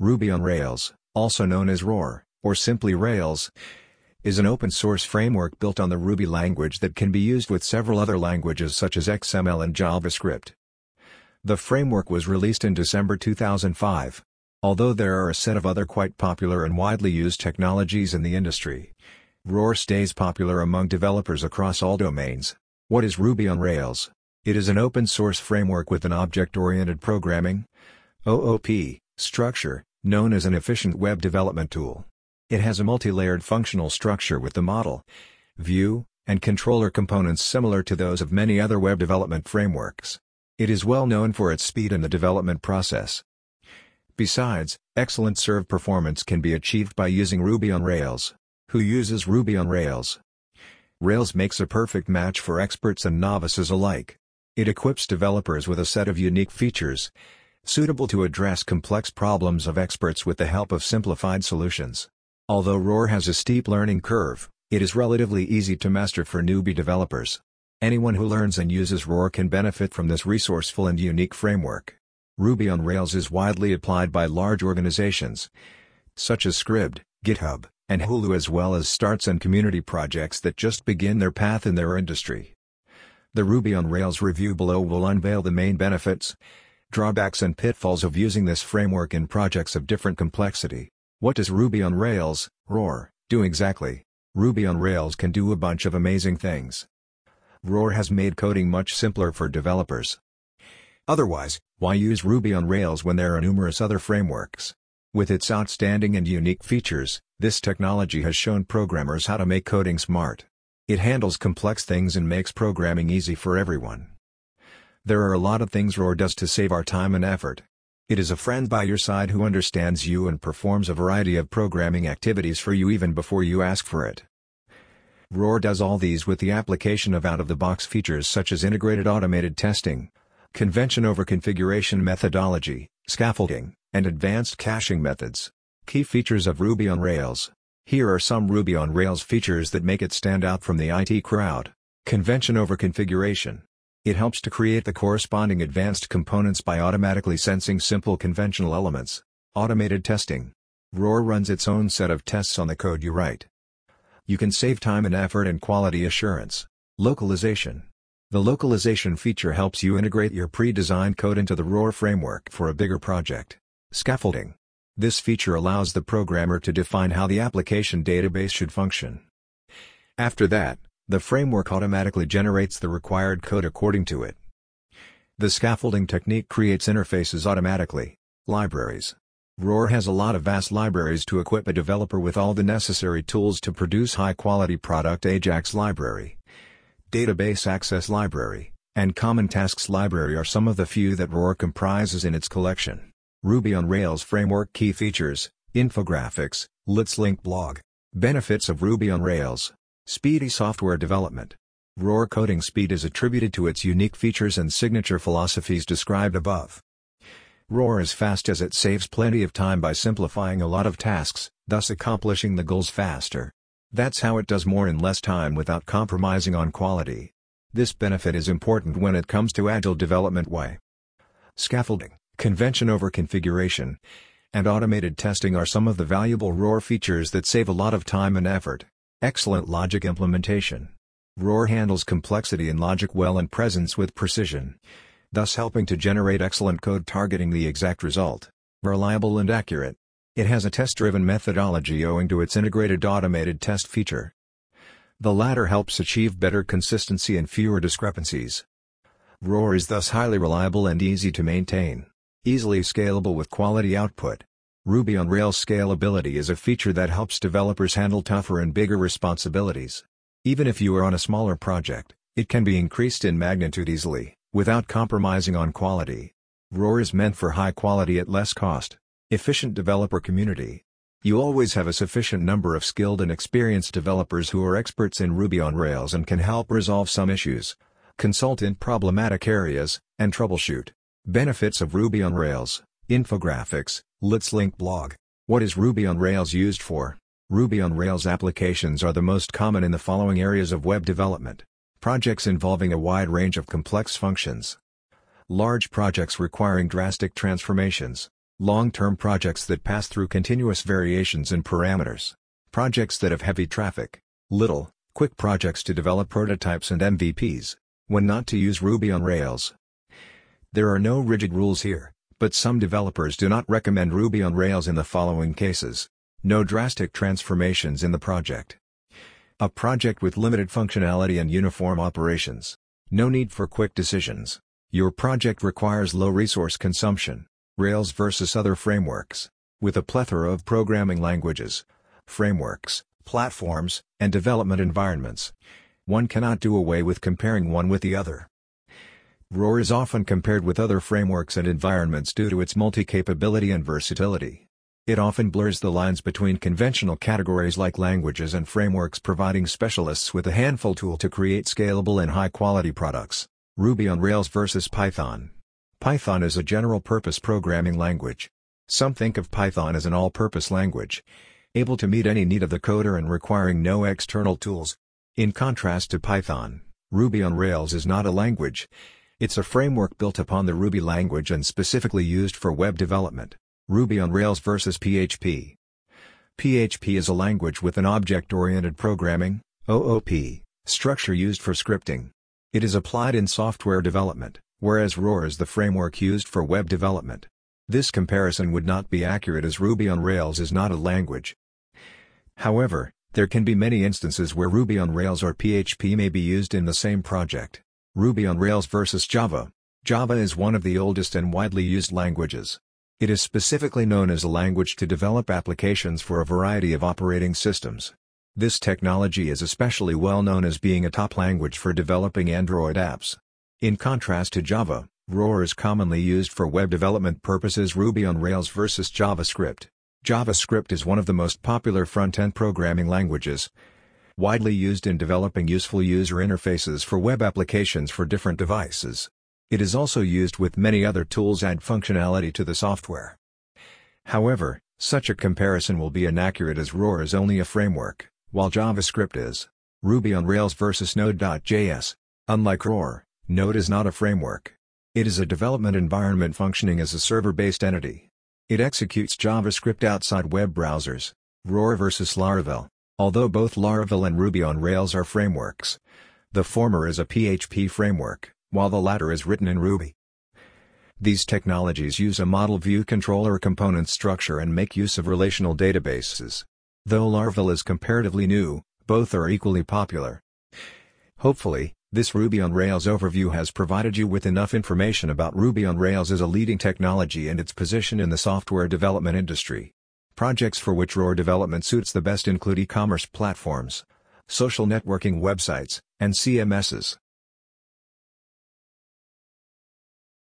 Ruby on Rails, also known as ROR, or simply Rails, is an open-source framework built on the Ruby language that can be used with several other languages such as XML and JavaScript. The framework was released in December 2005. Although there are a set of other quite popular and widely used technologies in the industry, ROR stays popular among developers across all domains. What is Ruby on Rails? It is an open-source framework with an object-oriented programming OOP structure, known as an efficient web development tool. It has a multi-layered functional structure with the model, view, and controller components similar to those of many other web development frameworks. It is well known for its speed in the development process. Besides, excellent serve performance can be achieved by using Ruby on Rails. Who uses Ruby on Rails? Rails makes a perfect match for experts and novices alike. It equips developers with a set of unique features, suitable to address complex problems of experts with the help of simplified solutions. Although ROR has a steep learning curve, it is relatively easy to master for newbie developers. Anyone who learns and uses ROR can benefit from this resourceful and unique framework. Ruby on Rails is widely applied by large organizations, such as Scribd, GitHub, and Hulu as well as starts and community projects that just begin their path in their industry. The Ruby on Rails review below will unveil the main benefits, drawbacks and pitfalls of using this framework in projects of different complexity. What does Ruby on Rails, ROR, do exactly? Ruby on Rails can do a bunch of amazing things. ROR has made coding much simpler for developers. Otherwise, why use Ruby on Rails when there are numerous other frameworks? With its outstanding and unique features, this technology has shown programmers how to make coding smart. It handles complex things and makes programming easy for everyone. There are a lot of things ROR does to save our time and effort. It is a friend by your side who understands you and performs a variety of programming activities for you even before you ask for it. ROR does all these with the application of out-of-the-box features such as integrated automated testing, convention over configuration methodology, scaffolding, and advanced caching methods. Key features of Ruby on Rails. Here are some Ruby on Rails features that make it stand out from the IT crowd. Convention over configuration. It helps to create the corresponding advanced components by automatically sensing simple conventional elements. Automated testing. Roar runs its own set of tests on the code you write. You can save time and effort and quality assurance. Localization. The localization feature helps you integrate your pre-designed code into the Roar framework for a bigger project. Scaffolding. This feature allows the programmer to define how the application database should function. After that, the framework automatically generates the required code according to it. The scaffolding technique creates interfaces automatically. Libraries. ROR has a lot of vast libraries to equip a developer with all the necessary tools to produce high-quality product Ajax Library, Database Access Library, and Common Tasks Library are some of the few that ROR comprises in its collection. Ruby on Rails Framework Key Features, Infographics, LITSLINK Blog. Benefits of Ruby on Rails Speedy software development. Roar coding speed is attributed to its unique features and signature philosophies described above. Roar is fast as it saves plenty of time by simplifying a lot of tasks, thus accomplishing the goals faster. That's how it does more in less time without compromising on quality. This benefit is important when it comes to agile development way. Scaffolding, convention over configuration, and automated testing are some of the valuable ROAR features that save a lot of time and effort. Excellent logic implementation. Roar handles complexity in logic well and presence with precision, thus helping to generate excellent code targeting the exact result. Reliable and accurate. It has a test-driven methodology owing to its integrated automated test feature. The latter helps achieve better consistency and fewer discrepancies. Roar is thus highly reliable and easy to maintain. Easily scalable with quality output. Ruby on Rails scalability is a feature that helps developers handle tougher and bigger responsibilities. Even if you are on a smaller project, it can be increased in magnitude easily, without compromising on quality. ROR is meant for high quality at less cost. Efficient developer community. You always have a sufficient number of skilled and experienced developers who are experts in Ruby on Rails and can help resolve some issues, consult in problematic areas, and troubleshoot. Benefits of Ruby on Rails Infographics, LITSLINK blog. What is Ruby on Rails used for? Ruby on Rails applications are the most common in the following areas of web development. Projects involving a wide range of complex functions. Large projects requiring drastic transformations. long-term projects that pass through continuous variations in parameters, projects that have heavy traffic, little, quick projects to develop prototypes and MVPs, when not to use Ruby on Rails. There are no rigid rules here, but some developers do not recommend Ruby on Rails in the following cases. No drastic transformations in the project. A project with limited functionality and uniform operations. No need for quick decisions. Your project requires low resource consumption. Rails versus other frameworks. With a plethora of programming languages, frameworks, platforms, and development environments, one cannot do away with comparing one with the other. ROR is often compared with other frameworks and environments due to its multi-capability and versatility. It often blurs the lines between conventional categories like languages and frameworks providing specialists with a handful tool to create scalable and high-quality products. Ruby on Rails versus Python Python is a general-purpose programming language. Some think of Python as an all-purpose language, able to meet any need of the coder and requiring no external tools. In contrast to Python, Ruby on Rails is not a language. It's a framework built upon the Ruby language and specifically used for web development. Ruby on Rails versus PHP PHP is a language with an object-oriented programming OOP, structure used for scripting. It is applied in software development whereas ROR is the framework used for web development. This comparison would not be accurate as Ruby on Rails is not a language. However, there can be many instances where Ruby on Rails or PHP may be used in the same project. Ruby on Rails versus Java. Java is one of the oldest and widely used languages. It is specifically known as a language to develop applications for a variety of operating systems. This technology is especially well known as being a top language for developing Android apps. In contrast to Java, ROR is commonly used for web development purposes Ruby on Rails versus JavaScript. JavaScript is one of the most popular front-end programming languages, widely used in developing useful user interfaces for web applications for different devices. It is also used with many other tools add functionality to the software. However, such a comparison will be inaccurate as ROR is only a framework, while JavaScript is. Ruby on Rails versus Node.js. Unlike ROR, Node is not a framework. It is a development environment functioning as a server-based entity. It executes JavaScript outside web browsers. ROR versus Laravel. Although both Laravel and Ruby on Rails are frameworks, the former is a PHP framework, while the latter is written in Ruby. These technologies use a model view controller component structure and make use of relational databases. Though Laravel is comparatively new, both are equally popular. Hopefully, this Ruby on Rails overview has provided you with enough information about Ruby on Rails as a leading technology and its position in the software development industry. Projects for which ROR development suits the best include e-commerce platforms, social networking websites, and CMSs.